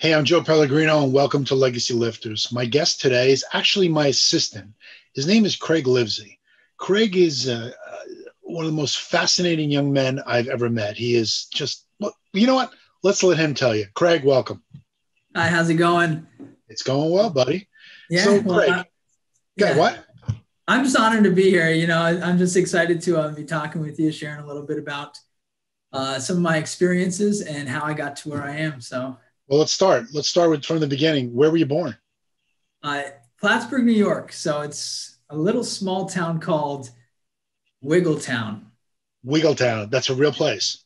Hey, I'm Joe Pellegrino, and welcome to Legacy Lifters. My guest today is actually my assistant. His name is Craig Livesey. Craig is uh, uh, one of the most fascinating young men I've ever met. He is just, well, you know what? Let's let him tell you. Craig, welcome. Hi, how's it going? It's going well, buddy. Yeah. So, well, Craig, I- yeah, what? I'm just honored to be here. You know, I'm just excited to uh, be talking with you, sharing a little bit about uh, some of my experiences and how I got to where I am. So, Well, let's start. Let's start with from the beginning. Where were you born? uh, Plattsburgh, New York. So it's a little small town called Wiggletown. Wiggletown. That's a real place.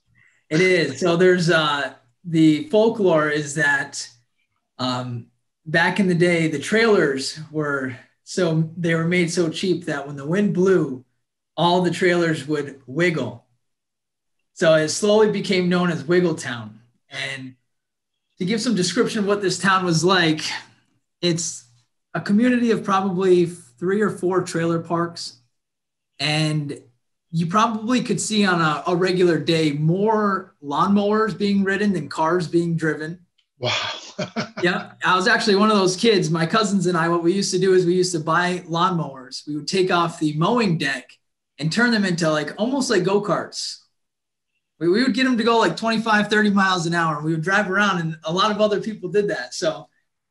It is. So there's uh, the folklore is that um, back in the day, the trailers were so they were made so cheap that when the wind blew, all the trailers would wiggle. So it slowly became known as Wiggletown. And to give some description of what this town was like, it's a community of probably three or four trailer parks. And you probably could see on a, a regular day more lawnmowers being ridden than cars being driven. Wow. Yeah, I was actually one of those kids. My cousins and I, what we used to do is we used to buy lawnmowers. We would take off the mowing deck and turn them into like almost like go karts. We, we would get them to go like 25, 30 miles an hour. We would drive around, and a lot of other people did that. So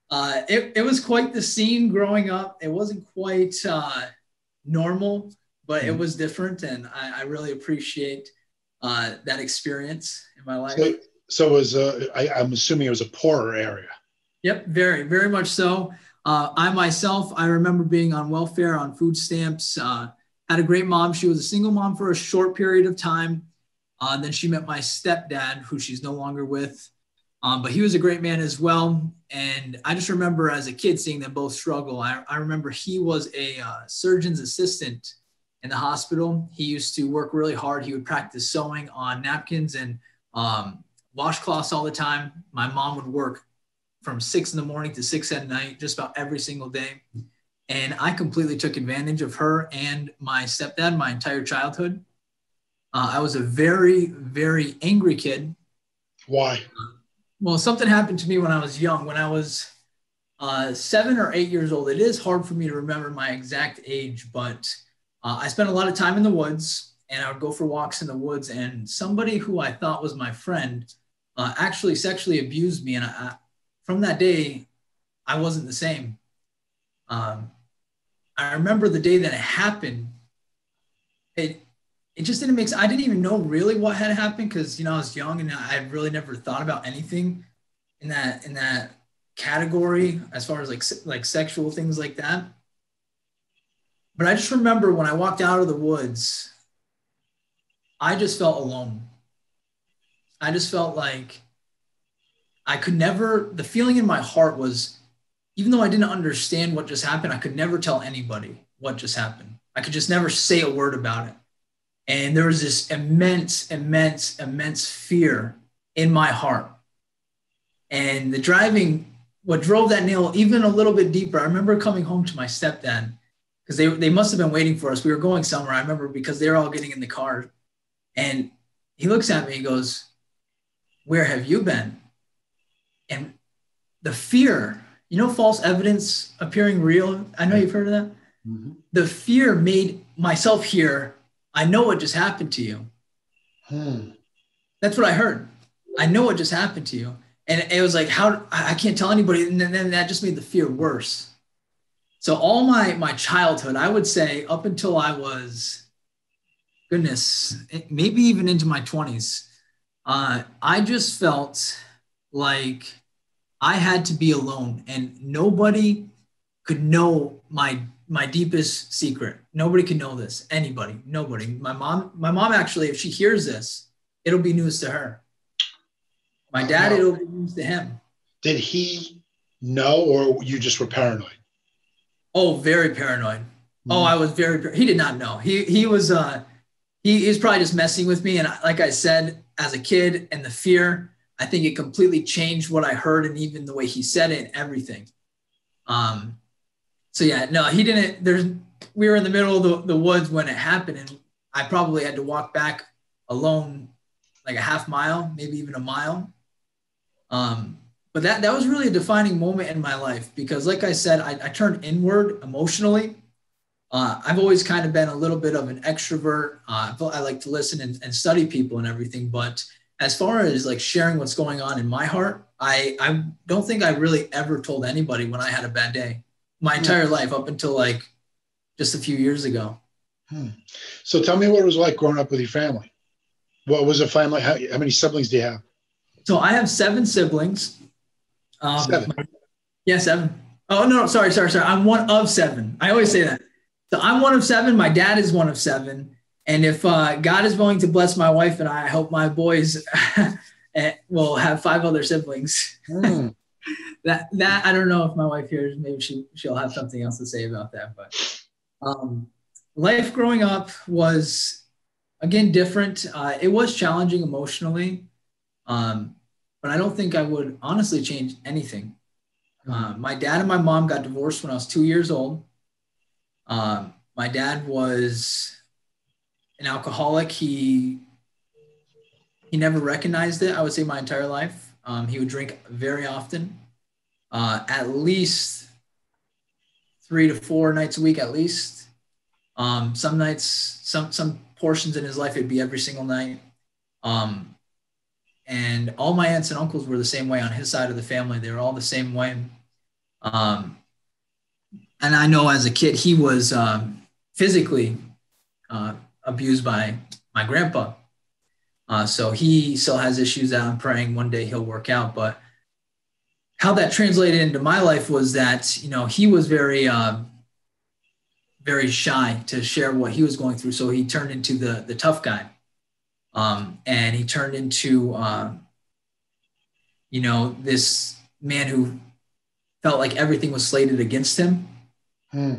uh, it, it was quite the scene growing up. It wasn't quite uh, normal, but it Mhm. was different. And I, I really appreciate uh, that experience in my life. so, so it was, uh, I, I'm assuming it was a poorer area. Yep, very, very much so. Uh, I myself, I remember being on welfare, on food stamps. Uh, had a great mom. She was a single mom for a short period of time. Uh, then she met my stepdad, who she's no longer with. Um, but he was a great man as well. And I just remember as a kid seeing them both struggle. I, I remember he was a uh, surgeon's assistant in the hospital. He used to work really hard. He would practice sewing on napkins and um, washcloths all the time. My mom would work from six in the morning to six at night, just about every single day. And I completely took advantage of her and my stepdad my entire childhood. Uh, I was a very, very angry kid. Why? Well, something happened to me when I was young. When I was uh, seven or eight years old, it is hard for me to remember my exact age, but uh, I spent a lot of time in the woods and I would go for walks in the woods. And somebody who I thought was my friend uh, actually sexually abused me. And I, I, from that day, I wasn't the same. Um, I remember the day that it happened. It it just didn't make sense. I didn't even know really what had happened because you know I was young and I really never thought about anything in that in that category as far as like like sexual things like that. But I just remember when I walked out of the woods, I just felt alone. I just felt like I could never, the feeling in my heart was, even though I didn't understand what just happened, I could never tell anybody what just happened. I could just never say a word about it. And there was this immense, immense, immense fear in my heart. And the driving, what drove that nail even a little bit deeper, I remember coming home to my stepdad because they, they must have been waiting for us. We were going somewhere, I remember, because they were all getting in the car. And he looks at me, he goes, Where have you been? And the fear, you know, false evidence appearing real. I know you've heard of that. Mhm. The fear made myself hear, I know what just happened to you. Hmm. That's what I heard. I know what just happened to you. And it was like, how I can't tell anybody. And then, then that just made the fear worse. So all my my childhood, I would say up until I was, goodness, maybe even into my 20s, uh, I just felt like I had to be alone and nobody could know my my deepest secret. Nobody can know this. Anybody, nobody. My mom, my mom actually, if she hears this, it'll be news to her. My dad, it'll be news to him. Did he know, or you just were paranoid? Oh, very paranoid. Oh, Mhm. I was very. par- He did not know. He he was. uh He he was probably just messing with me. And I- like I said, as a kid, and the fear, I think it completely changed what I heard, and even the way he said it, everything. Um. So yeah, no, he didn't. There's. We were in the middle of the, the woods when it happened, and I probably had to walk back alone, like a half mile, maybe even a mile. Um. but that that was really a defining moment in my life because, like I said, I, I turned inward emotionally. Uh, I've always kind of been a little bit of an extrovert. Uh, I like to listen and, and study people and everything, but as far as like sharing what's going on in my heart, I I don't think I really ever told anybody when I had a bad day my entire life up until like just a few years ago. Hmm. So tell me what it was like growing up with your family. What was a family? How, how many siblings do you have? So I have seven siblings. Um, seven. Yeah, seven. Oh no, sorry, sorry, sorry. I'm one of seven. I always say that. So I'm one of seven. My dad is one of seven. And if uh, God is willing to bless my wife and I, I hope my boys eh, will have five other siblings. Mm. That that I don't know if my wife hears. Maybe she she'll have something else to say about that. But um, life growing up was again different. Uh, it was challenging emotionally, um, but I don't think I would honestly change anything. Uh, my dad and my mom got divorced when I was two years old. Um, my dad was an alcoholic. He he never recognized it. I would say my entire life. Um, he would drink very often, uh, at least three to four nights a week, at least. Um, some nights, some some portions in his life, it'd be every single night. Um, and all my aunts and uncles were the same way on his side of the family. They were all the same way. Um, and I know as a kid, he was um, physically uh, abused by my grandpa. Uh, so he still has issues that I'm praying one day he'll work out. But how that translated into my life was that, you know, he was very, uh, very shy to share what he was going through. So he turned into the, the tough guy. Um, and he turned into, uh, you know, this man who felt like everything was slated against him. Hmm.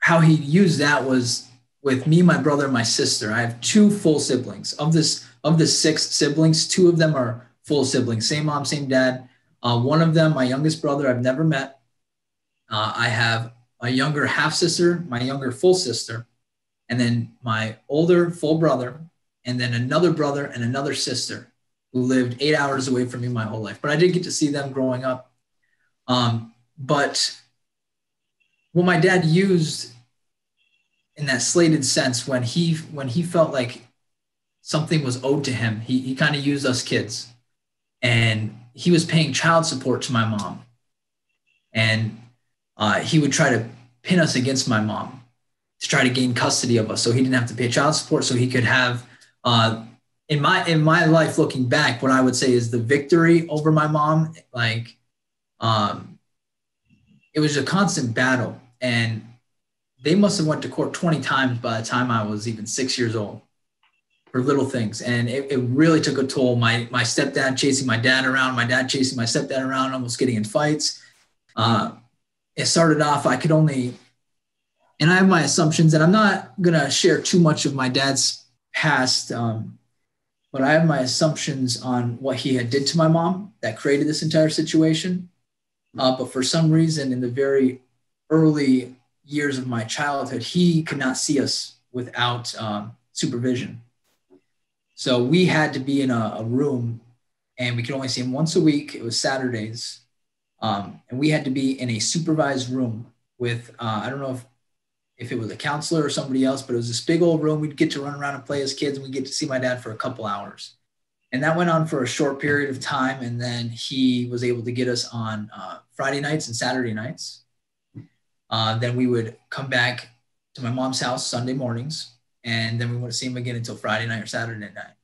How he used that was with me, my brother, and my sister. I have two full siblings. Of this, of the six siblings, two of them are full siblings, same mom, same dad. Uh, one of them, my youngest brother, I've never met. Uh, I have my younger half sister, my younger full sister, and then my older full brother, and then another brother and another sister who lived eight hours away from me my whole life. But I did get to see them growing up. Um, but what my dad used in that slated sense when he when he felt like something was owed to him. He, he kind of used us kids. And he was paying child support to my mom. And uh, he would try to pin us against my mom to try to gain custody of us so he didn't have to pay child support so he could have uh, in my in my life looking back what i would say is the victory over my mom like um, it was a constant battle. And they must have went to court 20 times by the time I was even six years old for little things. And it, it really took a toll. My, my stepdad chasing my dad around, my dad chasing my stepdad around, almost getting in fights. Uh, it started off, I could only, and I have my assumptions, and I'm not going to share too much of my dad's past, um, but I have my assumptions on what he had did to my mom that created this entire situation. Uh, but for some reason, in the very early years of my childhood, he could not see us without um, supervision. So we had to be in a, a, room and we could only see him once a week. It was Saturdays. Um, and we had to be in a supervised room with, uh, I don't know if, if it was a counselor or somebody else, but it was this big old room. We'd get to run around and play as kids and we'd get to see my dad for a couple hours. And that went on for a short period of time. And then he was able to get us on uh, Friday nights and Saturday nights. Uh, then we would come back to my mom's house Sunday mornings, and then we wouldn't see him again until Friday night or Saturday night.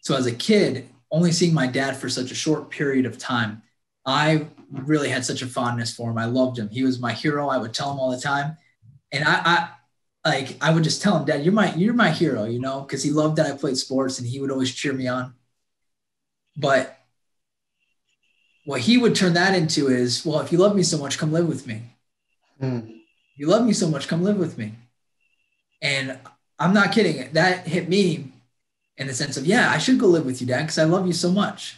So as a kid, only seeing my dad for such a short period of time, I really had such a fondness for him. I loved him. He was my hero. I would tell him all the time, and I, I like I would just tell him, Dad, you're my you're my hero, you know, because he loved that I played sports and he would always cheer me on. But what he would turn that into is, well, if you love me so much, come live with me. Mm. You love me so much, come live with me. And I'm not kidding. That hit me in the sense of, yeah, I should go live with you, dad, because I love you so much.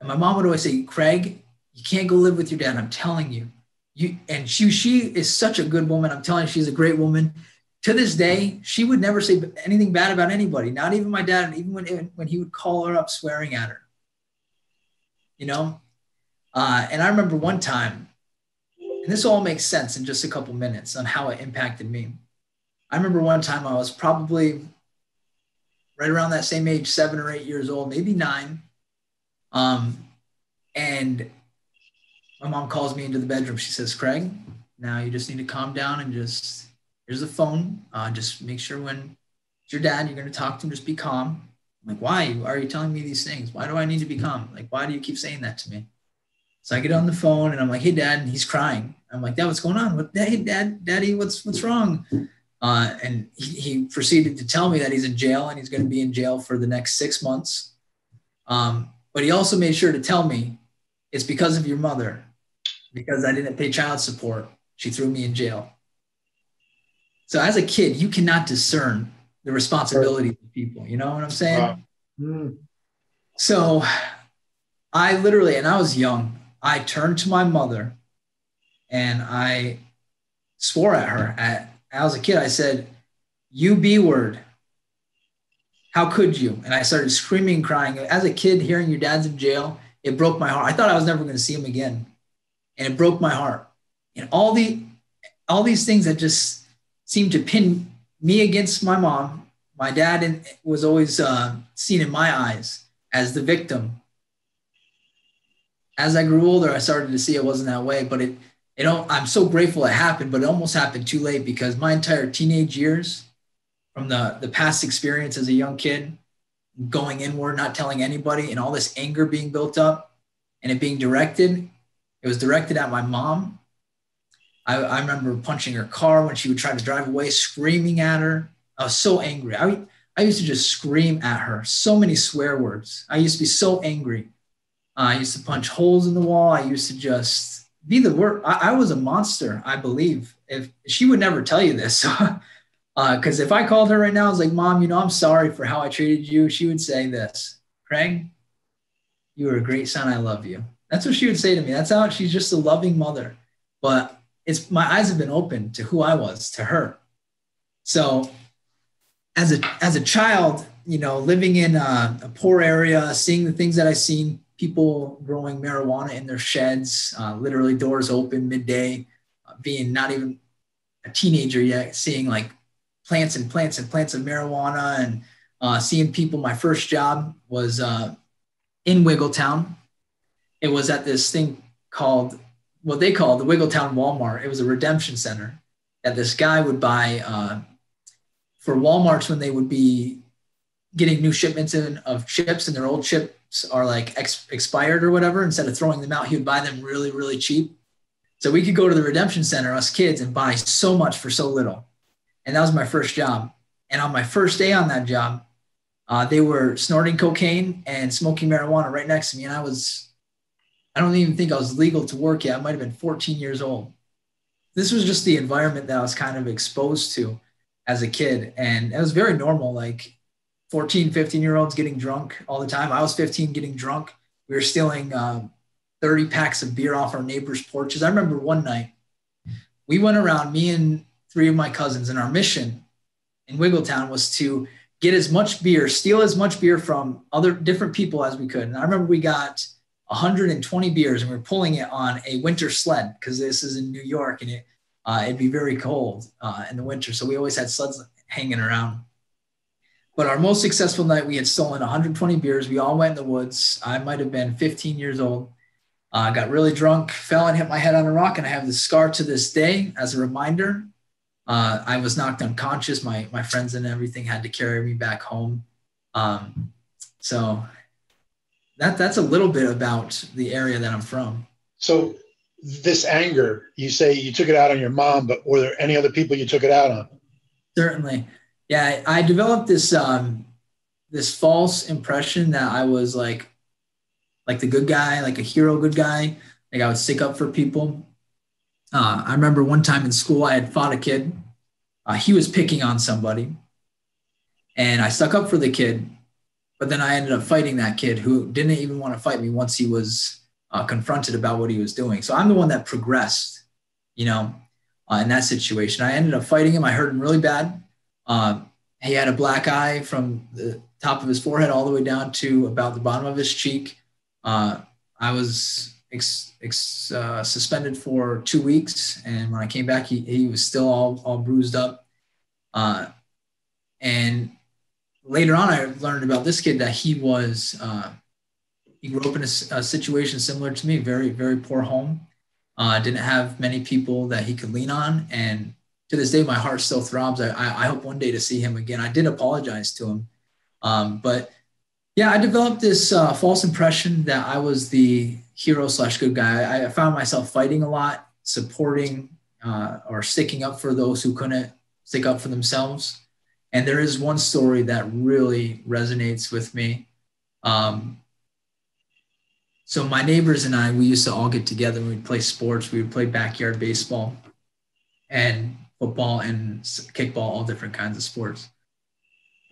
And my mom would always say, Craig, you can't go live with your dad. I'm telling you. You and she she is such a good woman. I'm telling you, she's a great woman. To this day, she would never say anything bad about anybody, not even my dad, even when when he would call her up swearing at her. You know, Uh, and I remember one time, and this all makes sense in just a couple minutes on how it impacted me. I remember one time I was probably right around that same age, seven or eight years old, maybe nine. Um, and my mom calls me into the bedroom. She says, Craig, now you just need to calm down and just, here's the phone. Uh, just make sure when it's your dad, you're going to talk to him, just be calm. I'm like, why? Why are you telling me these things? Why do I need to be calm? Like, why do you keep saying that to me? So I get on the phone and I'm like, hey, dad, and he's crying. I'm like, dad, what's going on? What, hey, dad, daddy, what's, what's wrong? Uh, and he, he, proceeded to tell me that he's in jail and he's going to be in jail for the next six months. Um, but he also made sure to tell me it's because of your mother, because I didn't pay child support. She threw me in jail. So as a kid, you cannot discern the responsibility of people. You know what I'm saying? Wow. Mm. So I literally, and I was young, I turned to my mother and I swore at her at I was a kid, I said, You B word. How could you? And I started screaming, crying. As a kid, hearing your dad's in jail, it broke my heart. I thought I was never going to see him again. And it broke my heart. And all the all these things that just seemed to pin me against my mom. My dad was always uh, seen in my eyes as the victim. As I grew older, I started to see it wasn't that way, but it know, I'm so grateful it happened, but it almost happened too late because my entire teenage years, from the the past experience as a young kid, going inward, not telling anybody, and all this anger being built up, and it being directed, it was directed at my mom. I, I remember punching her car when she would try to drive away, screaming at her. I was so angry. I, I used to just scream at her, so many swear words. I used to be so angry. Uh, I used to punch holes in the wall. I used to just be the word. I, I, was a monster, I believe. If she would never tell you this, because uh, if I called her right now, I was like, "Mom, you know, I'm sorry for how I treated you." She would say this, "Craig, you are a great son. I love you." That's what she would say to me. That's how she's just a loving mother. But it's my eyes have been open to who I was to her. So, as a as a child, you know, living in a, a poor area, seeing the things that I seen people growing marijuana in their sheds, uh, literally doors open midday, uh, being not even a teenager yet, seeing like plants and plants and plants of marijuana and uh, seeing people. My first job was uh, in Wiggletown. It was at this thing called what they call the Wiggletown Walmart. It was a redemption center that this guy would buy uh, for Walmarts when they would be getting new shipments in of chips and their old chip are like ex- expired or whatever, instead of throwing them out, he would buy them really, really cheap. So we could go to the redemption center, us kids, and buy so much for so little. And that was my first job. And on my first day on that job, uh, they were snorting cocaine and smoking marijuana right next to me. And I was, I don't even think I was legal to work yet. I might have been 14 years old. This was just the environment that I was kind of exposed to as a kid. And it was very normal. Like 14, 15 year olds getting drunk all the time. I was 15 getting drunk. We were stealing um, 30 packs of beer off our neighbors' porches. I remember one night we went around, me and three of my cousins, and our mission in Wiggletown was to get as much beer, steal as much beer from other different people as we could. And I remember we got 120 beers and we were pulling it on a winter sled because this is in New York and it, uh, it'd be very cold uh, in the winter. So we always had sleds hanging around. But our most successful night, we had stolen 120 beers. We all went in the woods. I might have been 15 years old. I uh, got really drunk, fell and hit my head on a rock, and I have the scar to this day as a reminder. Uh, I was knocked unconscious. My my friends and everything had to carry me back home. Um, so that that's a little bit about the area that I'm from. So this anger, you say you took it out on your mom, but were there any other people you took it out on? Certainly yeah, I developed this um, this false impression that I was like like the good guy, like a hero, good guy. Like I would stick up for people. Uh, I remember one time in school, I had fought a kid. Uh, he was picking on somebody, and I stuck up for the kid. But then I ended up fighting that kid who didn't even want to fight me once he was uh, confronted about what he was doing. So I'm the one that progressed, you know, uh, in that situation. I ended up fighting him. I hurt him really bad. Um, he had a black eye from the top of his forehead all the way down to about the bottom of his cheek. Uh, I was ex, ex, uh, suspended for two weeks, and when I came back, he, he was still all, all bruised up. Uh, and later on, I learned about this kid that he was uh, he grew up in a, a, situation similar to me, very very poor home. Uh, didn't have many people that he could lean on, and to this day, my heart still throbs. I, I hope one day to see him again. I did apologize to him, um, but yeah, I developed this uh, false impression that I was the hero slash good guy. I, found myself fighting a lot, supporting uh, or sticking up for those who couldn't stick up for themselves. And there is one story that really resonates with me. Um, so my neighbors and I, we used to all get together and we'd play sports. We would play backyard baseball and football and kickball, all different kinds of sports.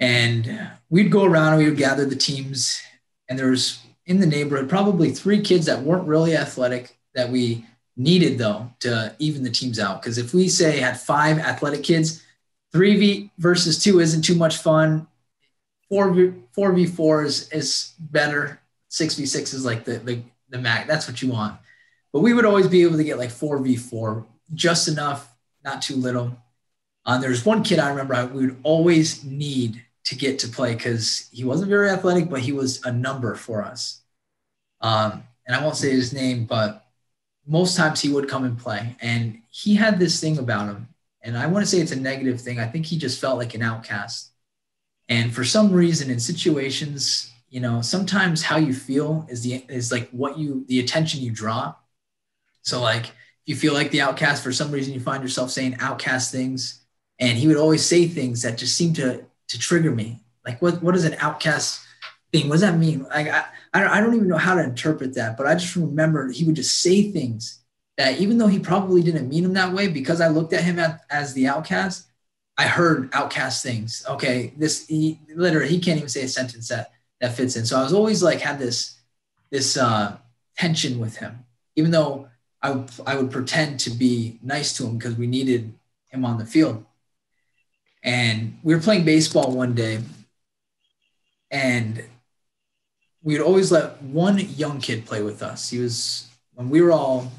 And we'd go around and we would gather the teams. And there was in the neighborhood probably three kids that weren't really athletic that we needed though to even the teams out. Because if we say had five athletic kids, three v versus two isn't too much fun. Four v four v four is is better. Six v six is like the the the max. That's what you want. But we would always be able to get like four v four, just enough, not too little. Uh, there's one kid I remember I, would always need to get to play because he wasn't very athletic, but he was a number for us. Um, and I won't say his name, but most times he would come and play. And he had this thing about him. And I want to say it's a negative thing. I think he just felt like an outcast. And for some reason, in situations, you know, sometimes how you feel is the is like what you the attention you draw. So like you feel like the outcast for some reason, you find yourself saying outcast things and he would always say things that just seemed to to trigger me. Like what what is an outcast thing? What does that mean? Like I I don't, I don't even know how to interpret that, but I just remember he would just say things that even though he probably didn't mean them that way, because I looked at him at, as the outcast, I heard outcast things. Okay, this he literally he can't even say a sentence that that fits in. So I was always like had this this uh, tension with him, even though I I would pretend to be nice to him because we needed him on the field. And we were playing baseball one day, and we'd always let one young kid play with us. He was, when we were all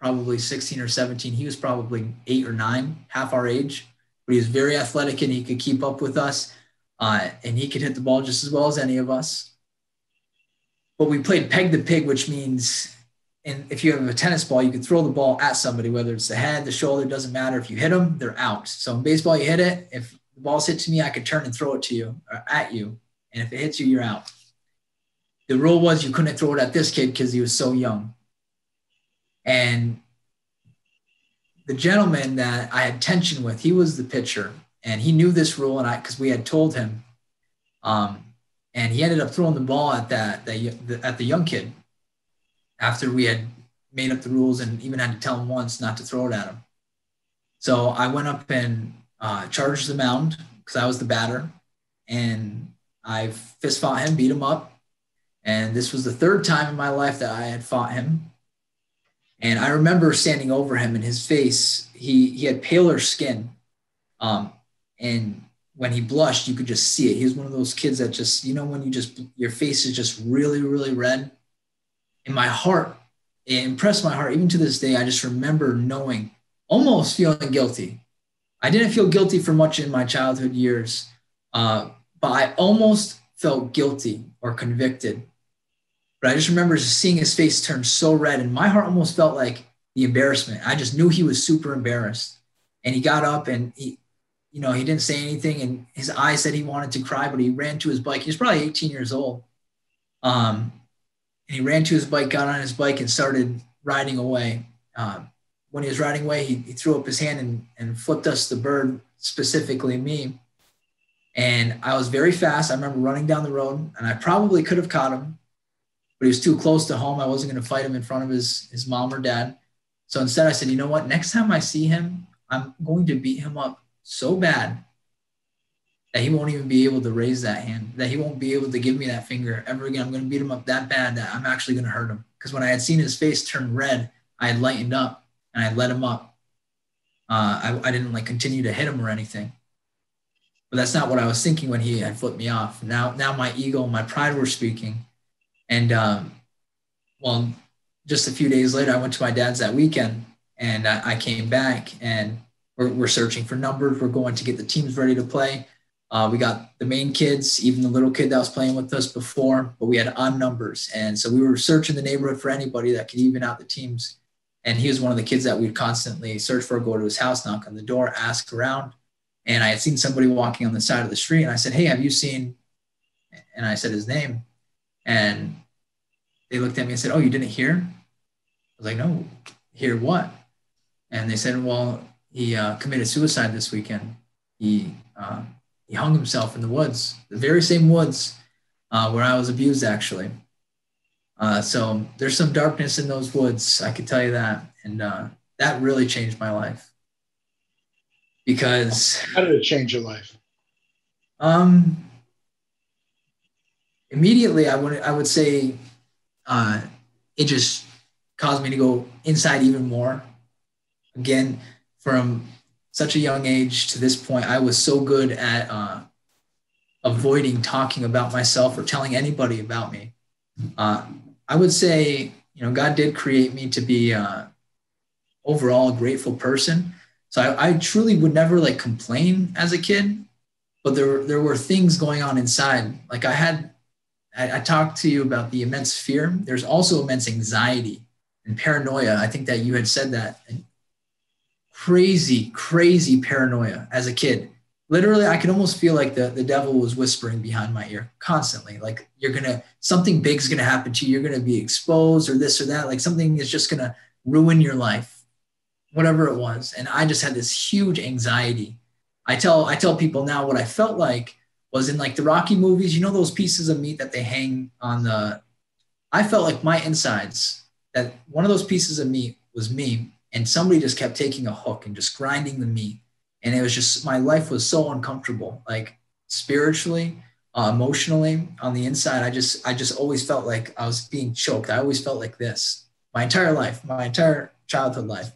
probably 16 or 17, he was probably eight or nine, half our age, but he was very athletic and he could keep up with us. Uh, and he could hit the ball just as well as any of us. But we played peg the pig, which means and if you have a tennis ball, you can throw the ball at somebody, whether it's the head, the shoulder, doesn't matter. If you hit them, they're out. So in baseball, you hit it. If the ball's hit to me, I could turn and throw it to you or at you. And if it hits you, you're out. The rule was you couldn't throw it at this kid because he was so young. And the gentleman that I had tension with, he was the pitcher, and he knew this rule, and I because we had told him, um, and he ended up throwing the ball at that, that at the young kid after we had made up the rules and even had to tell him once not to throw it at him. So I went up and uh, charged the mound because I was the batter, and I fist fought him, beat him up, and this was the third time in my life that I had fought him. And I remember standing over him, and his face he he had paler skin, um, and when he blushed, you could just see it. He was one of those kids that just you know when you just your face is just really really red in my heart, it impressed my heart. Even to this day, I just remember knowing, almost feeling guilty. I didn't feel guilty for much in my childhood years, uh, but I almost felt guilty or convicted. But I just remember seeing his face turn so red, and my heart almost felt like the embarrassment. I just knew he was super embarrassed. And he got up and he, you know, he didn't say anything, and his eyes said he wanted to cry, but he ran to his bike. He was probably 18 years old. Um, and he ran to his bike, got on his bike, and started riding away. Uh, when he was riding away, he, he threw up his hand and, and flipped us the bird, specifically me. And I was very fast. I remember running down the road, and I probably could have caught him, but he was too close to home. I wasn't going to fight him in front of his, his mom or dad. So instead, I said, you know what? Next time I see him, I'm going to beat him up so bad that he won't even be able to raise that hand, that he won't be able to give me that finger ever again. I'm going to beat him up that bad that I'm actually going to hurt him. Because when I had seen his face turn red, I had lightened up and I let him up. Uh, I, I didn't like continue to hit him or anything. But that's not what I was thinking when he had flipped me off. Now, now my ego and my pride were speaking. And um, well, just a few days later, I went to my dad's that weekend and I, I came back and we're, we're, searching for numbers. We're going to get the teams ready to play. Uh, we got the main kids, even the little kid that was playing with us before, but we had odd numbers. And so we were searching the neighborhood for anybody that could even out the teams. And he was one of the kids that we'd constantly search for, go to his house, knock on the door, ask around. And I had seen somebody walking on the side of the street. And I said, Hey, have you seen? And I said his name. And they looked at me and said, Oh, you didn't hear? I was like, No, hear what? And they said, Well, he uh, committed suicide this weekend. He, uh, he hung himself in the woods, the very same woods uh, where I was abused, actually. Uh, so there's some darkness in those woods, I can tell you that. And uh, that really changed my life. Because. How did it change your life? Um, immediately, I would, I would say uh, it just caused me to go inside even more. Again, from such a young age to this point, I was so good at uh, avoiding talking about myself or telling anybody about me. Uh, I would say, you know, God did create me to be uh, overall a grateful person. So I, I, truly would never like complain as a kid, but there there were things going on inside. Like I had, I, I talked to you about the immense fear. There's also immense anxiety and paranoia. I think that you had said that crazy, crazy paranoia as a kid. Literally, I could almost feel like the, the devil was whispering behind my ear constantly. Like, you're gonna, something big's gonna happen to you. You're gonna be exposed or this or that. Like, something is just gonna ruin your life, whatever it was. And I just had this huge anxiety. I tell, I tell people now what I felt like was in like the Rocky movies, you know, those pieces of meat that they hang on the, I felt like my insides, that one of those pieces of meat was me and somebody just kept taking a hook and just grinding the meat. And it was just my life was so uncomfortable like spiritually uh, emotionally on the inside. I just i just always felt like i was being choked. I always felt like this my entire life my entire childhood life.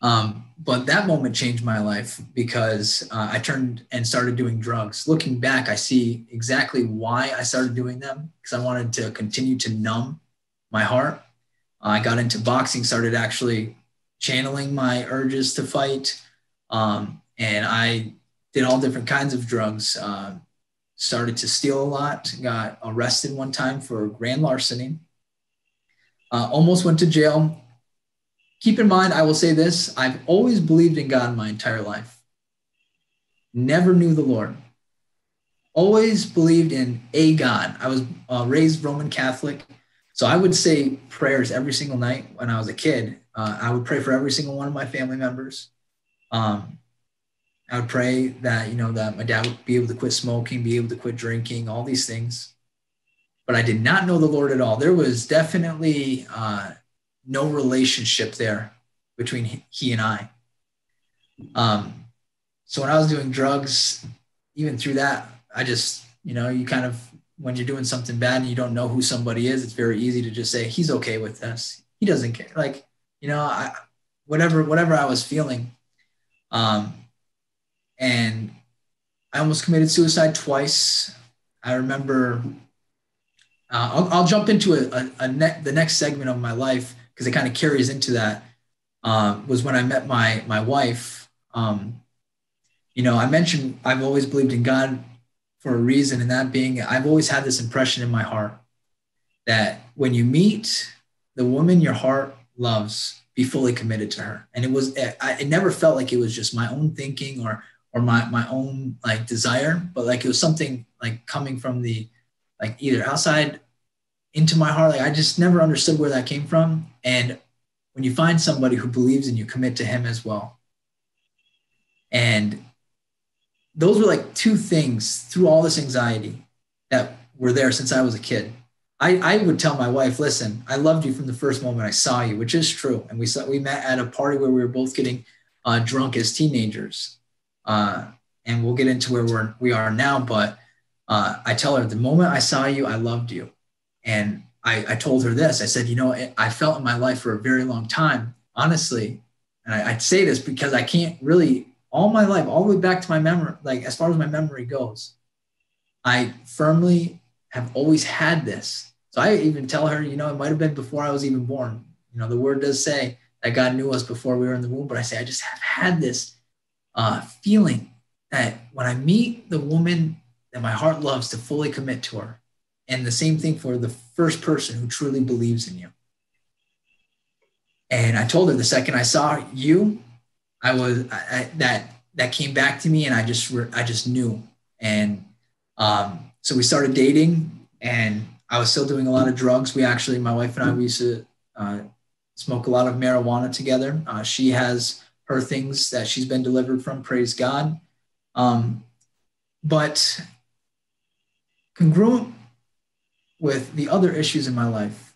Um, but that moment changed my life because uh, i turned and started doing drugs. Looking back i see exactly why i started doing them because i wanted to continue to numb my heart I got into boxing, started actually channeling my urges to fight. Um, and I did all different kinds of drugs. Uh, started to steal a lot, got arrested one time for grand larceny. Uh, almost went to jail. Keep in mind, I will say this I've always believed in God my entire life. Never knew the Lord. Always believed in a God. I was uh, raised Roman Catholic. So I would say prayers every single night when I was a kid. Uh, I would pray for every single one of my family members. Um, I would pray that you know that my dad would be able to quit smoking, be able to quit drinking, all these things. But I did not know the Lord at all. There was definitely uh, no relationship there between he and I. Um, so when I was doing drugs, even through that, I just you know you kind of when you're doing something bad and you don't know who somebody is, it's very easy to just say he's okay with this. He doesn't care. Like, you know, I, whatever whatever I was feeling, um, and I almost committed suicide twice. I remember. Uh, I'll, I'll, jump into a, a, a ne- the next segment of my life because it kind of carries into that. Uh, was when I met my my wife. Um, you know, I mentioned I've always believed in God for a reason, and that being I've always had this impression in my heart that when you meet the woman your heart loves, be fully committed to her. And it was it, it never felt like it was just my own thinking or or my my own like desire, but like it was something like coming from the like either outside into my heart. Like I just never understood where that came from. And when you find somebody who believes in you, commit to him as well. And those were like two things through all this anxiety that were there since I was a kid. I, I would tell my wife, listen, I loved you from the first moment I saw you, which is true. And we saw, we met at a party where we were both getting uh, drunk as teenagers. Uh, and we'll get into where we're, we are now. But uh, I tell her the moment I saw you, I loved you. And I, I told her this, I said, you know, I felt in my life for a very long time, honestly. And I, I'd say this because I can't really all my life, all the way back to my memory, like as far as my memory goes, I firmly have always had this So I even tell her, you know, it might have been before I was even born. You know, the word does say that God knew us before we were in the womb, but I say, I just have had this uh, feeling that when I meet the woman that my heart loves to fully commit to her, and the same thing for the first person who truly believes in you. And I told her the second I saw you, I was I, I, that that came back to me, and I just I just knew. And um, so we started dating, and I was still doing a lot of drugs. We actually, my wife and I, we used to uh, smoke a lot of marijuana together. Uh, she has her things that she's been delivered from, praise God. Um, but congruent with the other issues in my life,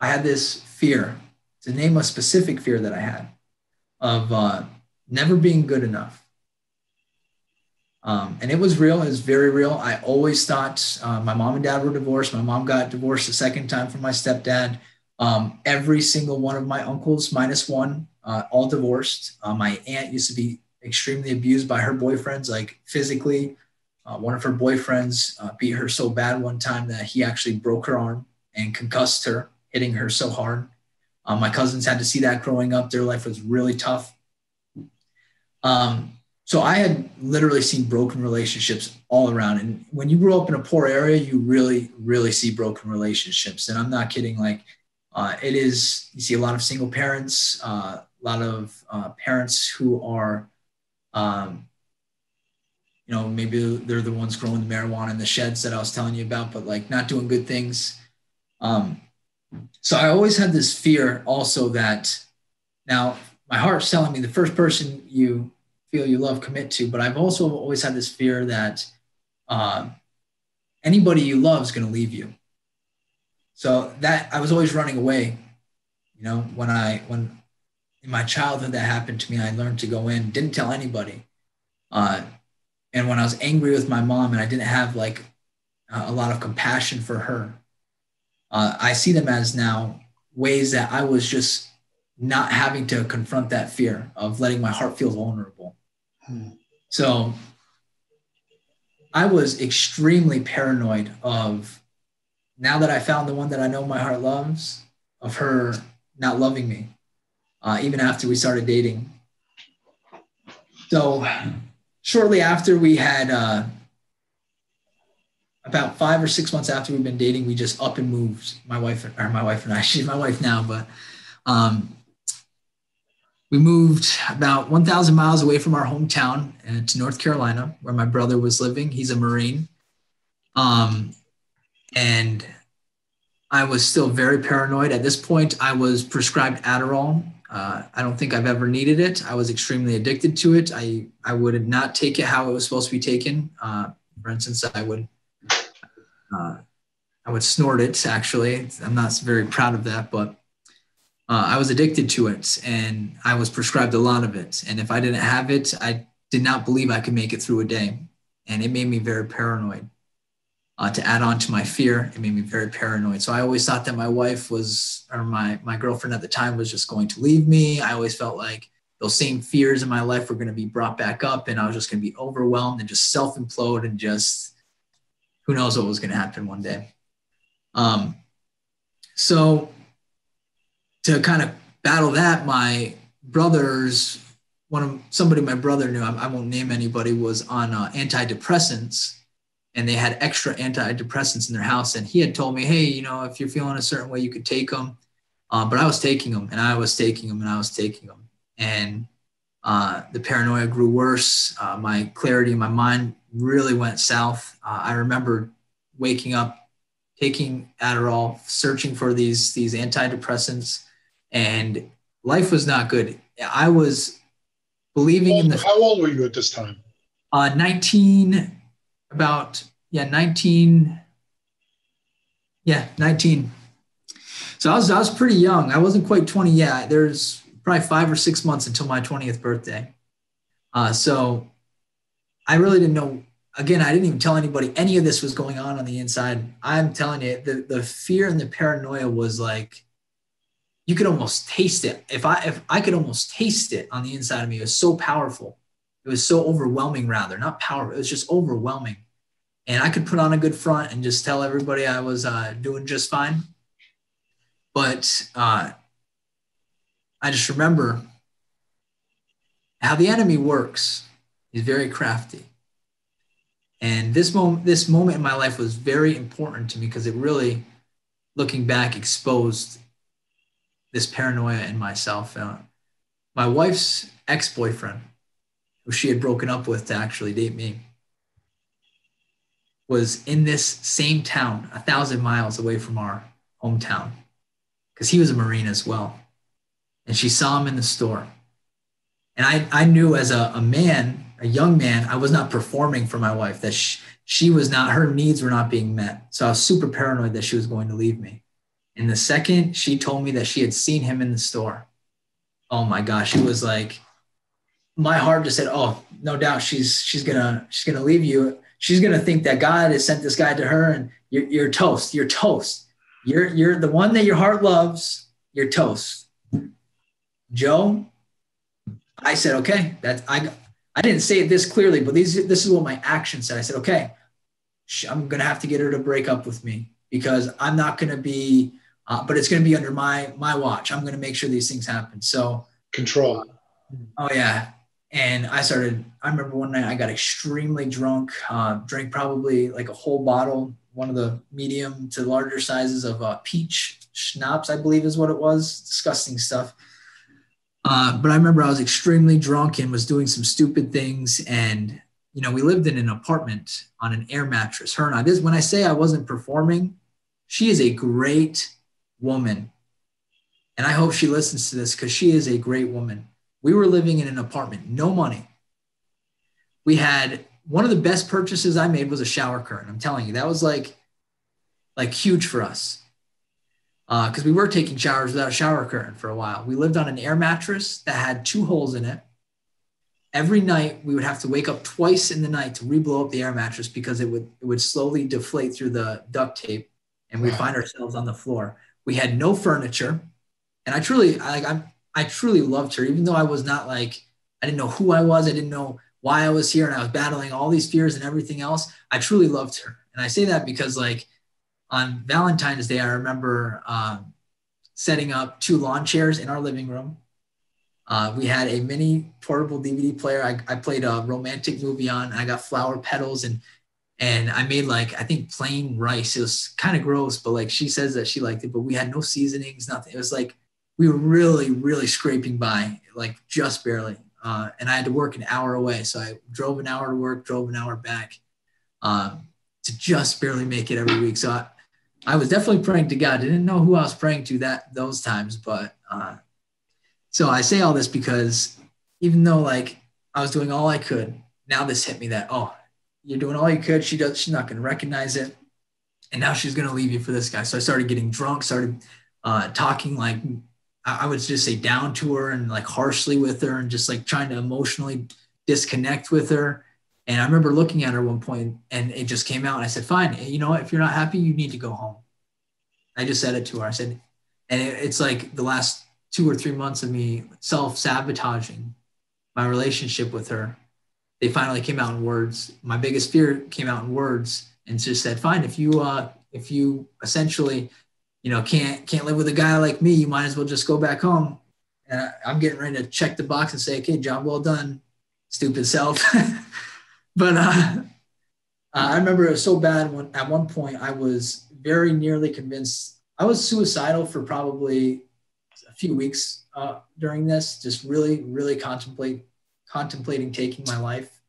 I had this fear to name a specific fear that I had of uh, never being good enough. Um, and it was real. It was very real. I always thought uh, my mom and dad were divorced. My mom got divorced the second time from my stepdad. Um, every single one of my uncles, minus one, uh, all divorced. Uh, my aunt used to be extremely abused by her boyfriends, like physically. Uh, one of her boyfriends uh, beat her so bad one time that he actually broke her arm and concussed her, hitting her so hard. Uh, my cousins had to see that growing up. Their life was really tough. Um, so I had literally seen broken relationships all around. And when you grow up in a poor area, you really, really see broken relationships. And I'm not kidding. Like uh, it is, you see a lot of single parents, uh, a lot of uh, parents who are, um, you know, maybe they're the ones growing the marijuana in the sheds that I was telling you about, but like not doing good things. Um, so I always had this fear also that now my heart's telling me the first person you feel you love commit to but i've also always had this fear that uh, anybody you love is going to leave you. So that i was always running away you know when i when in my childhood that happened to me i learned to go in didn't tell anybody uh, and when i was angry with my mom and i didn't have like a lot of compassion for her uh, i see them as now ways that i was just not having to confront that fear of letting my heart feel vulnerable so I was extremely paranoid of now that I found the one that I know my heart loves, of her not loving me, uh, even after we started dating. So shortly after we had, uh, about five or six months after we've been dating, we just up and moved. My wife, or my wife and I, she's my wife now, but um, we moved about 1,000 miles away from our hometown uh, to North Carolina, where my brother was living. He's a Marine. Um, and I was still very paranoid. At this point, I was prescribed Adderall. Uh, I don't think I've ever needed it. I was extremely addicted to it. I, I would not take it how it was supposed to be taken. Uh, for instance, I would uh, I would snort it. Actually, I'm not very proud of that, but uh, I was addicted to it and I was prescribed a lot of it. And if I didn't have it, I did not believe I could make it through a day. And it made me very paranoid. Uh, to add on to my fear, it made me very paranoid. So I always thought that my wife was, or my, my girlfriend at the time was just going to leave me. I always felt like those same fears in my life were going to be brought back up and I was just going to be overwhelmed and just self implode and just who knows what was going to happen one day. Um, so to kind of battle that, my brothers, one of somebody my brother knew, I, I won't name anybody, was on uh, antidepressants, and they had extra antidepressants in their house. And he had told me, hey, you know, if you're feeling a certain way, you could take them. Uh, but I was taking them, and I was taking them, and I was taking them, and uh, the paranoia grew worse. Uh, my clarity in my mind really went south. Uh, I remember waking up, taking Adderall, searching for these these antidepressants and life was not good. I was believing old, in the. How old were you at this time? Uh, 19, about, yeah, 19. Yeah, 19. So I was, I was pretty young. I wasn't quite 20 yet. There's probably five or six months until my 20th birthday. Uh, so I really didn't know. Again, I didn't even tell anybody any of this was going on on the inside. I'm telling you, the, the fear and the paranoia was like, you could almost taste it. If I if I could almost taste it on the inside of me, it was so powerful. It was so overwhelming, rather not powerful. It was just overwhelming. and I could put on a good front and just tell everybody I was uh, doing just fine. But uh, I just remember how the enemy works. He's very crafty. And this moment, this moment in my life was very important to me because it really, looking back, exposed this paranoia in myself. Uh, my wife's ex-boyfriend, who she had broken up with to actually date me, was in this same town, a thousand miles away from our hometown, because he was a Marine as well. And she saw him in the store. And I, I knew as a, a man, a young man, I was not performing for my wife, that she, she was not, her needs were not being met. So I was super paranoid that she was going to leave me. And the second she told me that she had seen him in the store, oh my gosh, it was like my heart just said, "Oh, no doubt she's she's gonna she's gonna leave you. She's gonna think that God has sent this guy to her, and you're, you're toast. You're toast. You're you're the one that your heart loves. You're toast." Joe, I said, "Okay, that's I I didn't say it this clearly, but these this is what my action said. I said, okay, I'm gonna have to get her to break up with me because I'm not gonna be." Uh, but it's going to be under my my watch. I'm going to make sure these things happen. So control. Oh yeah, and I started. I remember one night I got extremely drunk. Uh, drank probably like a whole bottle, one of the medium to larger sizes of uh, peach schnapps, I believe is what it was. Disgusting stuff. Uh, but I remember I was extremely drunk and was doing some stupid things. And you know, we lived in an apartment on an air mattress. Her and I. This when I say I wasn't performing, she is a great woman. And I hope she listens to this because she is a great woman. We were living in an apartment, no money. We had one of the best purchases I made was a shower curtain. I'm telling you, that was like, like huge for us because uh, we were taking showers without a shower curtain for a while. We lived on an air mattress that had two holes in it. Every night we would have to wake up twice in the night to reblow up the air mattress because it would it would slowly deflate through the duct tape, and we'd find ourselves on the floor. We had no furniture, and I truly, like, I'm, I truly loved her, even though I was not like, I didn't know who I was, I didn't know why I was here, and I was battling all these fears and everything else. I truly loved her, and I say that because, like, on Valentine's Day, I remember um, setting up two lawn chairs in our living room. Uh, we had a mini portable DVD player. I, I played a romantic movie on. I got flower petals and and I made like I think plain rice. It was kind of gross, but like she says that she liked it. But we had no seasonings, nothing. It was like we were really, really scraping by, like just barely. Uh, and I had to work an hour away, so I drove an hour to work, drove an hour back, um, to just barely make it every week. So I, I was definitely praying to God. I didn't know who I was praying to that those times, but uh, so I say all this because even though like I was doing all I could, now this hit me that oh you're doing all you could. She does. She's not going to recognize it, and now she's going to leave you for this guy. So I started getting drunk. Started uh, talking like I would just say down to her and like harshly with her, and just like trying to emotionally disconnect with her. And I remember looking at her one point, and it just came out. And I said, "Fine, you know? If you're not happy, you need to go home." I just said it to her. I said, and it, it's like the last two or three months of me self sabotaging my relationship with her they finally came out in words. My biggest fear came out in words and just said, fine, if you uh if you essentially, you know, can't can't live with a guy like me, you might as well just go back home. And I, I'm getting ready to check the box and say, okay, job well done, stupid self. but uh, I remember it was so bad when at one point I was very nearly convinced I was suicidal for probably a few weeks uh, during this, just really, really contemplate contemplating taking my life.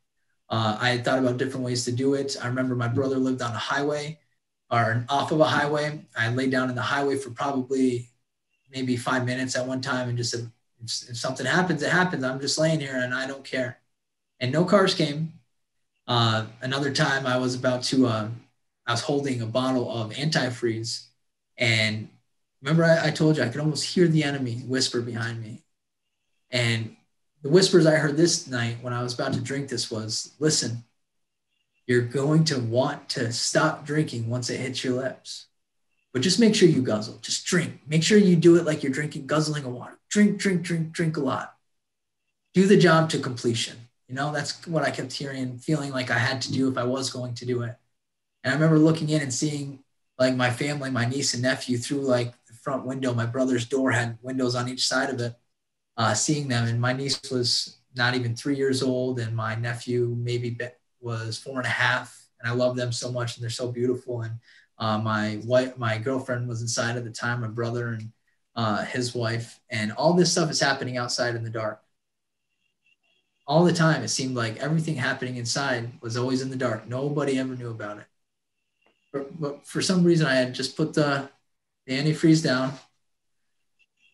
Uh, I had thought about different ways to do it. I remember my brother lived on a highway or off of a highway. I laid down in the highway for probably maybe five minutes at one time and just said, if, if something happens, it happens. I'm just laying here and I don't care. And no cars came. Uh, another time I was about to, uh, I was holding a bottle of antifreeze. And remember, I, I told you I could almost hear the enemy whisper behind me. And the whispers I heard this night when I was about to drink this was listen, you're going to want to stop drinking once it hits your lips. But just make sure you guzzle. Just drink. Make sure you do it like you're drinking, guzzling a water. Drink, drink, drink, drink a lot. Do the job to completion. You know, that's what I kept hearing, feeling like I had to do if I was going to do it. And I remember looking in and seeing like my family, my niece and nephew through like the front window. My brother's door had windows on each side of it, uh, seeing them. And my niece was not even three years old, and my nephew maybe was four and a half. And I love them so much, and they're so beautiful. And uh, my wife, my girlfriend was inside at the time, my brother and uh, his wife, and all this stuff is happening outside in the dark. All the time, it seemed like everything happening inside was always in the dark. Nobody ever knew about it. But, for some reason, I had just put the, the antifreeze down,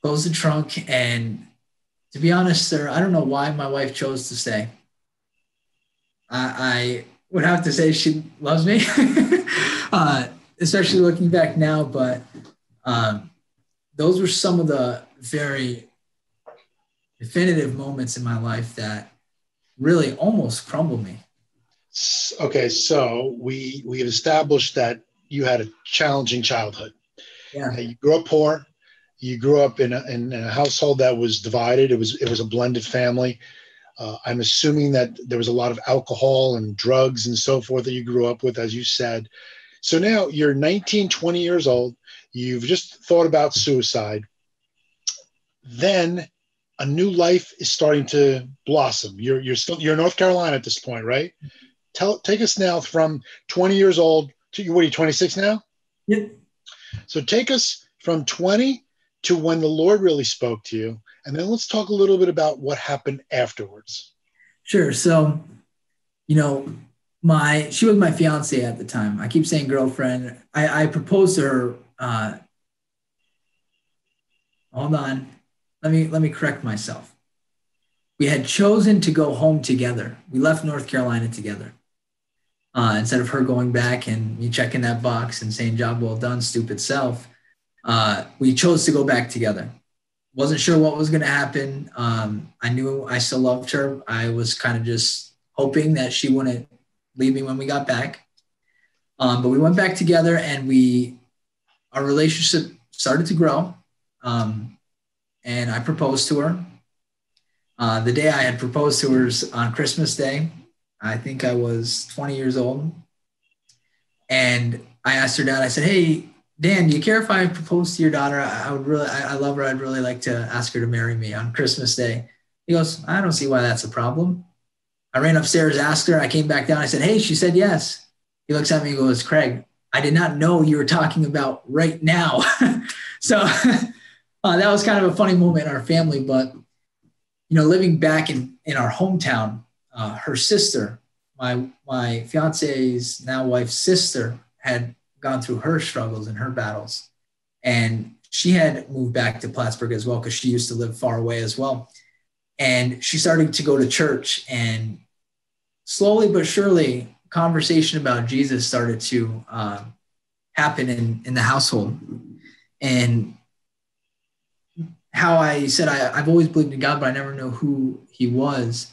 closed the trunk, and to be honest, sir, I don't know why my wife chose to stay. I, I would have to say she loves me. uh, especially looking back now. But um, those were some of the very definitive moments in my life that really almost crumbled me. Okay, so we we have established that you had a challenging childhood. Yeah, you grew up poor. You grew up in a, in a household that was divided. It was it was a blended family. Uh, I'm assuming that there was a lot of alcohol and drugs and so forth that you grew up with, as you said. So now you're 19, 20 years old. You've just thought about suicide. Then a new life is starting to blossom. You're you're still you're North Carolina at this point, right? Tell take us now from 20 years old to what are you 26 now? Yep. So take us from 20 to when the Lord really spoke to you, and then let's talk a little bit about what happened afterwards. Sure. So, you know, my she was my fiance at the time. I keep saying girlfriend. I, I proposed to her. Uh, hold on, let me let me correct myself. We had chosen to go home together. We left North Carolina together. Uh, instead of her going back and me checking that box and saying "job well done, stupid self," uh, we chose to go back together. Wasn't sure what was going to happen. Um, I knew I still loved her. I was kind of just hoping that she wouldn't leave me when we got back. Um, but we went back together and we, our relationship started to grow. Um, and I proposed to her. Uh, the day I had proposed to her on Christmas Day. I think I was 20 years old. And I asked her dad, I said, Hey, Dan, do you care if I propose to your daughter? I would really, I love her. I'd really like to ask her to marry me on Christmas Day. He goes, I don't see why that's a problem. I ran upstairs, asked her. I came back down. I said, Hey, she said yes. He looks at me and goes, Craig, I did not know you were talking about right now. so uh, that was kind of a funny moment in our family. But, you know, living back in, in our hometown, uh, her sister, my, my fiance's now wife's sister, had gone through her struggles and her battles. And she had moved back to Plattsburgh as well because she used to live far away as well and she started to go to church and slowly but surely conversation about jesus started to uh, happen in, in the household and how i said I, i've always believed in god but i never know who he was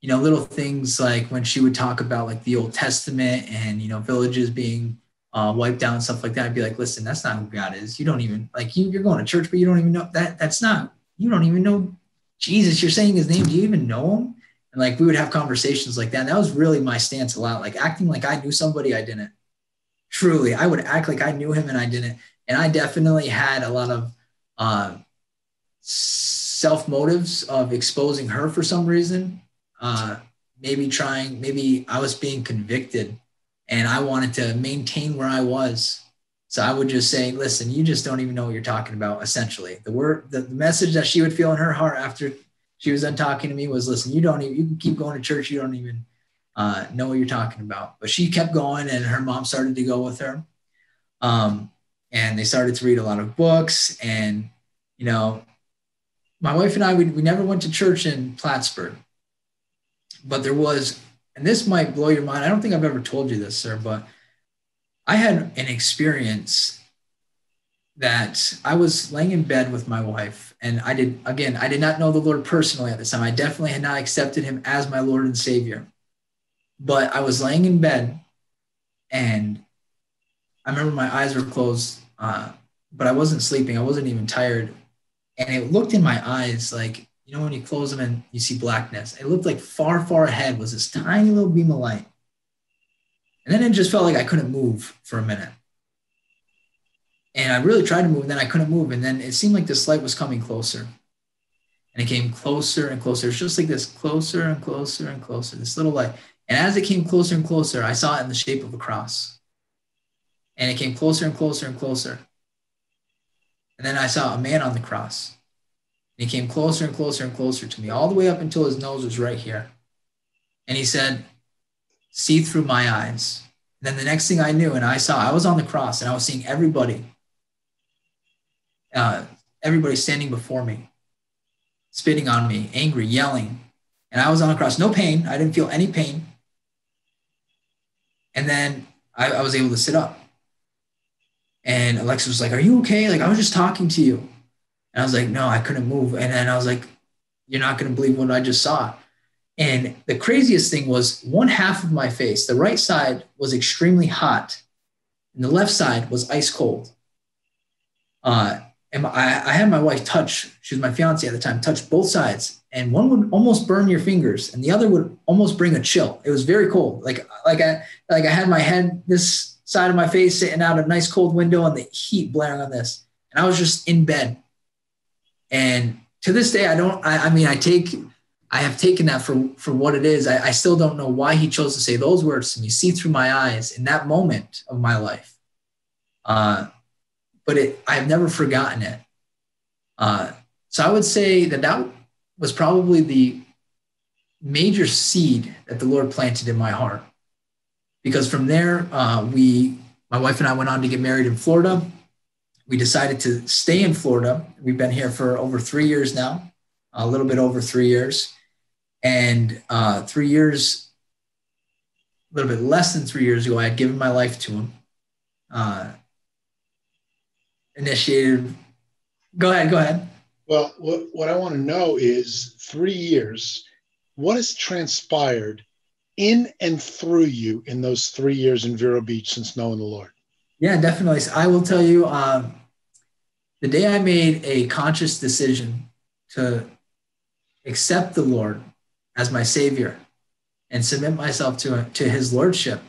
you know little things like when she would talk about like the old testament and you know villages being uh, wiped out and stuff like that i'd be like listen that's not who god is you don't even like you, you're going to church but you don't even know that that's not you don't even know Jesus, you're saying his name. Do you even know him? And like we would have conversations like that. And that was really my stance a lot, like acting like I knew somebody I didn't. Truly, I would act like I knew him and I didn't. And I definitely had a lot of uh, self motives of exposing her for some reason. Uh, maybe trying, maybe I was being convicted and I wanted to maintain where I was so I would just say, listen, you just don't even know what you're talking about. Essentially, the word, the, message that she would feel in her heart after she was done talking to me was, listen, you don't even, you can keep going to church. You don't even uh, know what you're talking about. But she kept going, and her mom started to go with her. Um, and they started to read a lot of books. And you know, my wife and I, we, we never went to church in Plattsburgh, but there was, and this might blow your mind. I don't think I've ever told you this, sir, but I had an experience that I was laying in bed with my wife, and I did, again, I did not know the Lord personally at this time. I definitely had not accepted him as my Lord and Savior. But I was laying in bed, and I remember my eyes were closed, uh, but I wasn't sleeping. I wasn't even tired. And it looked in my eyes like, you know, when you close them and you see blackness, it looked like far, far ahead was this tiny little beam of light And then it just felt like I couldn't move for a minute. And I really tried to move, and then I couldn't move. And then it seemed like this light was coming closer. And it came closer and closer. It's just like this closer and closer and closer, this little light. And as it came closer and closer, I saw it in the shape of a cross. And it came closer and closer and closer. And then I saw a man on the cross. He came closer and closer and closer to me, all the way up until his nose was right here. And he said, See through my eyes. And then the next thing I knew, and I saw, I was on the cross and I was seeing everybody, uh, everybody standing before me, spitting on me, angry, yelling. And I was on the cross, no pain. I didn't feel any pain. And then I, I was able to sit up. And Alexa was like, Are you okay? Like, I was just talking to you. And I was like, No, I couldn't move. And then I was like, You're not going to believe what I just saw. And the craziest thing was one half of my face, the right side was extremely hot, and the left side was ice cold. Uh, and I, I had my wife touch, she was my fiance at the time, touch both sides. And one would almost burn your fingers, and the other would almost bring a chill. It was very cold. Like, like I like I had my head this side of my face sitting out a nice cold window and the heat blaring on this. And I was just in bed. And to this day, I don't, I, I mean, I take, I have taken that for, for what it is. I, I still don't know why he chose to say those words to me, see through my eyes in that moment of my life. Uh, but it, I've never forgotten it. Uh, so I would say that that was probably the major seed that the Lord planted in my heart because from there, uh, we, my wife and I went on to get married in Florida. We decided to stay in Florida. We've been here for over three years now, a little bit over three years. And uh, three years, a little bit less than three years ago, I had given my life to him. Uh, initiated. Go ahead, go ahead. Well, what, what I want to know is three years, what has transpired in and through you in those three years in Vero Beach since knowing the Lord? Yeah, definitely. I will tell you, um, the day I made a conscious decision to accept the Lord as my Savior and submit myself to, to His Lordship,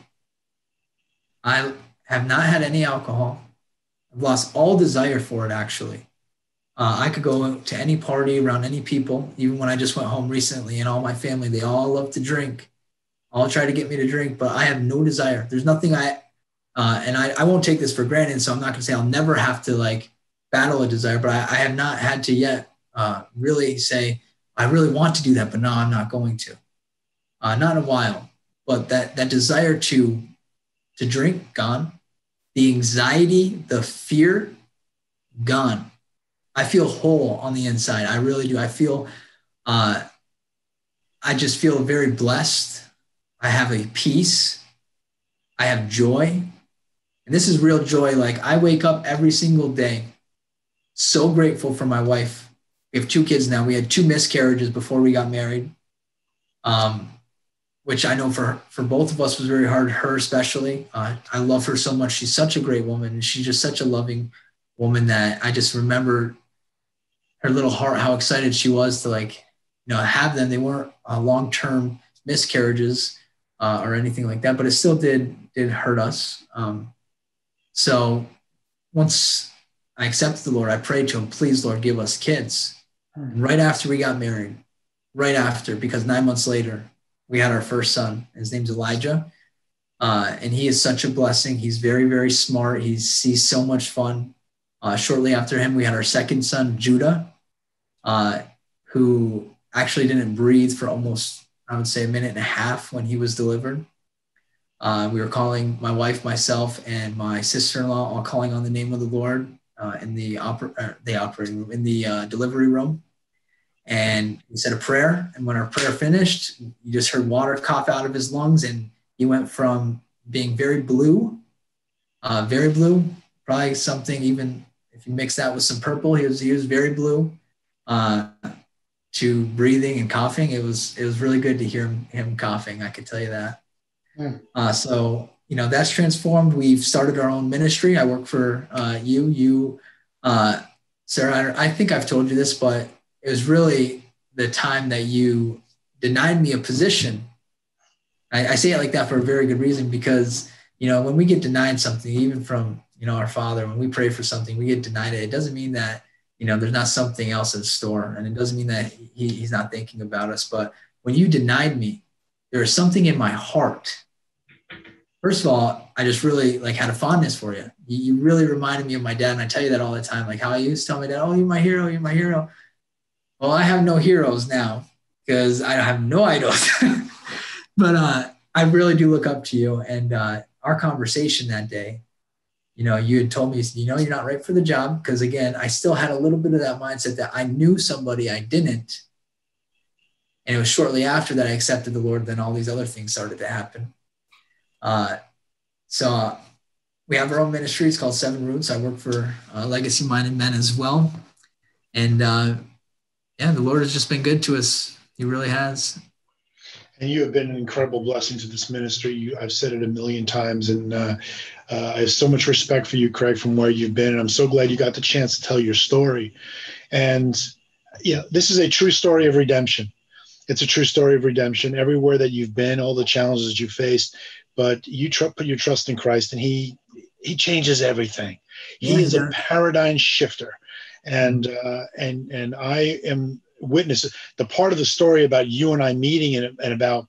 I have not had any alcohol. I've lost all desire for it, actually. Uh, I could go to any party around any people, even when I just went home recently, and all my family, they all love to drink all try to get me to drink, but I have no desire. There's nothing I, uh, and I, I won't take this for granted. So I'm not going to say I'll never have to like battle a desire, but I, I have not had to yet uh, really say, I really want to do that, but no, I'm not going to. Uh, not a while, but that, that desire to, to drink, gone. The anxiety, the fear, gone. I feel whole on the inside. I really do. I feel, uh, I just feel very blessed I have a peace. I have joy. And this is real joy. Like I wake up every single day so grateful for my wife. We have two kids now. We had two miscarriages before we got married, um, which I know for for both of us was very hard. Her especially. Uh, I love her so much. She's such a great woman, and she's just such a loving woman that I just remember her little heart, how excited she was to like, you know, have them. They weren't uh, long term miscarriages, uh, or anything like that, but it still did did hurt us. Um, so once I accepted the Lord, I prayed to Him, please, Lord, give us kids. And right after we got married, right after, because nine months later, we had our first son. His name's Elijah. Uh, and he is such a blessing. He's very, very smart. He's, he's so much fun. Uh, shortly after him, we had our second son, Judah, uh, who actually didn't breathe for almost I would say a minute and a half when he was delivered. Uh, we were calling my wife, myself, and my sister-in-law all calling on the name of the Lord uh, in the oper- uh, the operating room, in the uh, delivery room. And we said a prayer. And when our prayer finished, you just heard water cough out of his lungs, and he went from being very blue, uh, very blue, probably something even if you mix that with some purple, he was he was very blue. To breathing and coughing, it was it was really good to hear him, him coughing. I could tell you that. Mm. Uh, so you know that's transformed. We've started our own ministry. I work for uh, you. You, uh, Sarah. I, I think I've told you this, but it was really the time that you denied me a position I, I say it like that for a very good reason because you know when we get denied something, even from you know our Father, when we pray for something, we get denied it. It doesn't mean that you know there's not something else in store, and it doesn't mean that he, he's not thinking about us. But when you denied me, there was something in my heart. First of all, I just really like had a fondness for you. You, really reminded me of my dad, and I tell you that all the time. Like how I used to tell my dad, "Oh, you're my hero, you're my hero." Well, I have no heroes now because I have no idols. but uh, I really do look up to you. And uh, our conversation that day, you know, you had told me, you know, you're not right for the job. Because again, I still had a little bit of that mindset that I knew somebody I didn't. And it was shortly after that I accepted the Lord, then all these other things started to happen. Uh, so uh, we have our own ministry. It's called Seven Roots. I work for uh, Legacy Minded Men as well. And uh, yeah, the Lord has just been good to us. He really has. And you have been an incredible blessing to this ministry. You, I've said it a million times, and uh, uh, I have so much respect for you, Craig, from where you've been. And I'm so glad you got the chance to tell your story. And you know, this is a true story of redemption. It's a true story of redemption. Everywhere that you've been, all the challenges you faced, but you tr- put your trust in Christ, and He He changes everything. He yeah, is a paradigm shifter, and uh, and and I am witness the part of the story about you and I meeting and, and about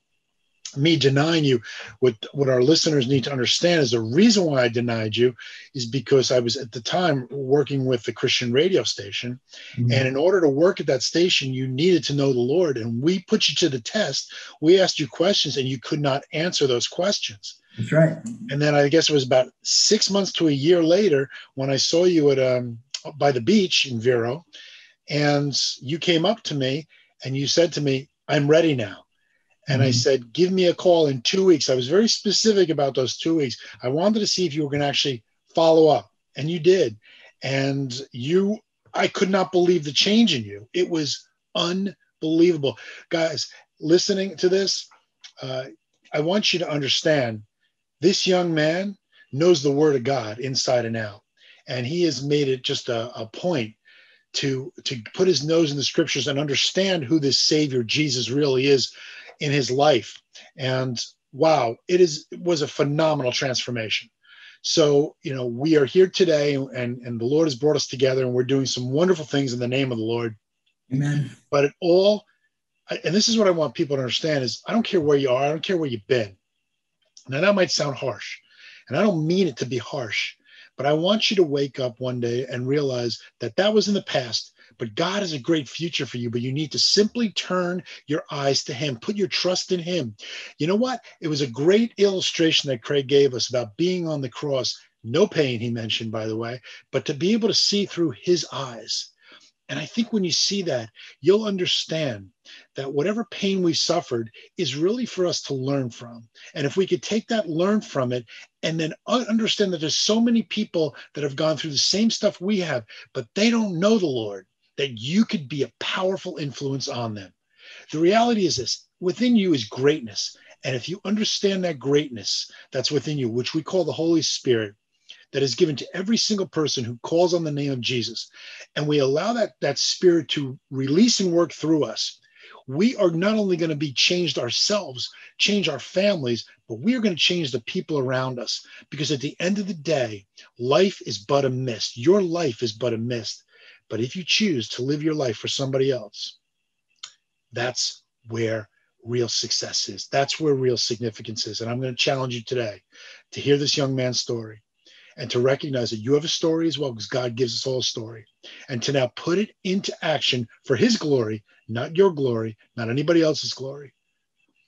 me denying you what what our listeners need to understand is the reason why I denied you is because I was at the time working with the Christian radio station. Mm-hmm. and in order to work at that station you needed to know the Lord. And we put you to the test. We asked you questions and you could not answer those questions. That's right. And then I guess it was about 6 months to a year later when I saw you at um by the beach in Vero and you came up to me and you said to me, I'm ready now. And mm-hmm. I said, Give me a call in two weeks. I was very specific about those two weeks. I wanted to see if you were going to actually follow up. And you did. And you, I could not believe the change in you. It was unbelievable. Guys, listening to this, uh, I want you to understand this young man knows the word of God inside and out. And he has made it just a, a point to to put his nose in the scriptures and understand who this savior jesus really is in his life. And wow it is it was a phenomenal transformation. So you know we are here today and and the lord has brought us together and we're doing some wonderful things in the name of the lord. Amen. But it all and this is what i want people to understand is i don't care where you are i don't care where you've been. Now that might sound harsh and i don't mean it to be harsh but I want you to wake up one day and realize that that was in the past, but God has a great future for you. But you need to simply turn your eyes to Him, put your trust in Him. You know what? It was a great illustration that Craig gave us about being on the cross. No pain, he mentioned, by the way, but to be able to see through His eyes. And I think when you see that, you'll understand that whatever pain we suffered is really for us to learn from. And if we could take that, learn from it, and then understand that there's so many people that have gone through the same stuff we have, but they don't know the Lord, that you could be a powerful influence on them. The reality is this within you is greatness. And if you understand that greatness that's within you, which we call the Holy Spirit, that is given to every single person who calls on the name of Jesus, and we allow that, that spirit to release and work through us, we are not only going to be changed ourselves, change our families, but we are going to change the people around us. Because at the end of the day, life is but a mist. Your life is but a mist. But if you choose to live your life for somebody else, that's where real success is. That's where real significance is. And I'm going to challenge you today to hear this young man's story and to recognize that you have a story as well, because God gives us all a story, and to now put it into action for His glory, not your glory, not anybody else's glory,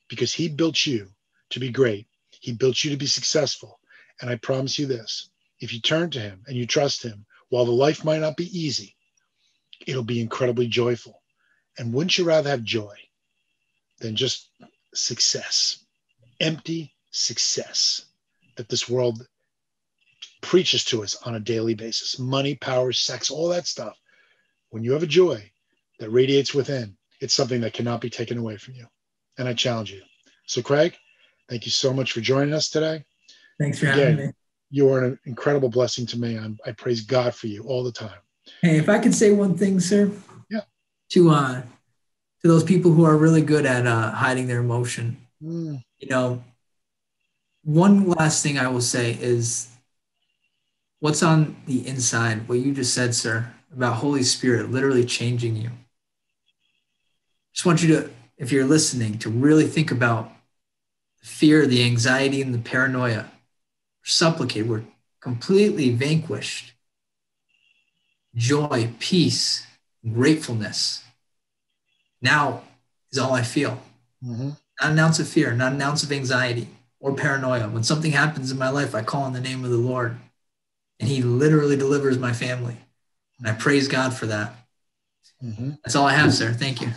because He built you to be great. He built you to be successful. And I promise you this if you turn to Him and you trust Him, while the life might not be easy, it'll be incredibly joyful. And wouldn't you rather have joy than just success, empty success that this world preaches to us on a daily basis money, power, sex, all that stuff. When you have a joy that radiates within, it's something that cannot be taken away from you. And I challenge you. So, Craig, thank you so much for joining us today. Thanks for Again, having me. You are an incredible blessing to me. I'm, I praise God for you all the time. Hey, if I could say one thing, sir. Yeah. To uh, to those people who are really good at uh, hiding their emotion. Mm. You know, one last thing I will say is what's on the inside, what you just said, sir, about Holy Spirit literally changing you. Just want you to, if you're listening, to really think about the fear, the anxiety, and the paranoia. Supplicate, we're completely vanquished. Joy, peace, gratefulness. Now is all I feel. Mm-hmm. Not an ounce of fear, not an ounce of anxiety or paranoia. When something happens in my life, I call on the name of the Lord and he literally delivers my family. And I praise God for that. Mm-hmm. That's all I have, sir. Thank you.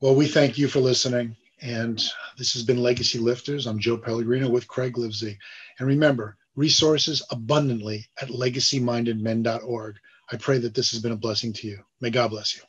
Well, we thank you for listening. And this has been Legacy Lifters. I'm Joe Pellegrino with Craig Livesey. And remember, resources abundantly at legacymindedmen.org. I pray that this has been a blessing to you. May God bless you.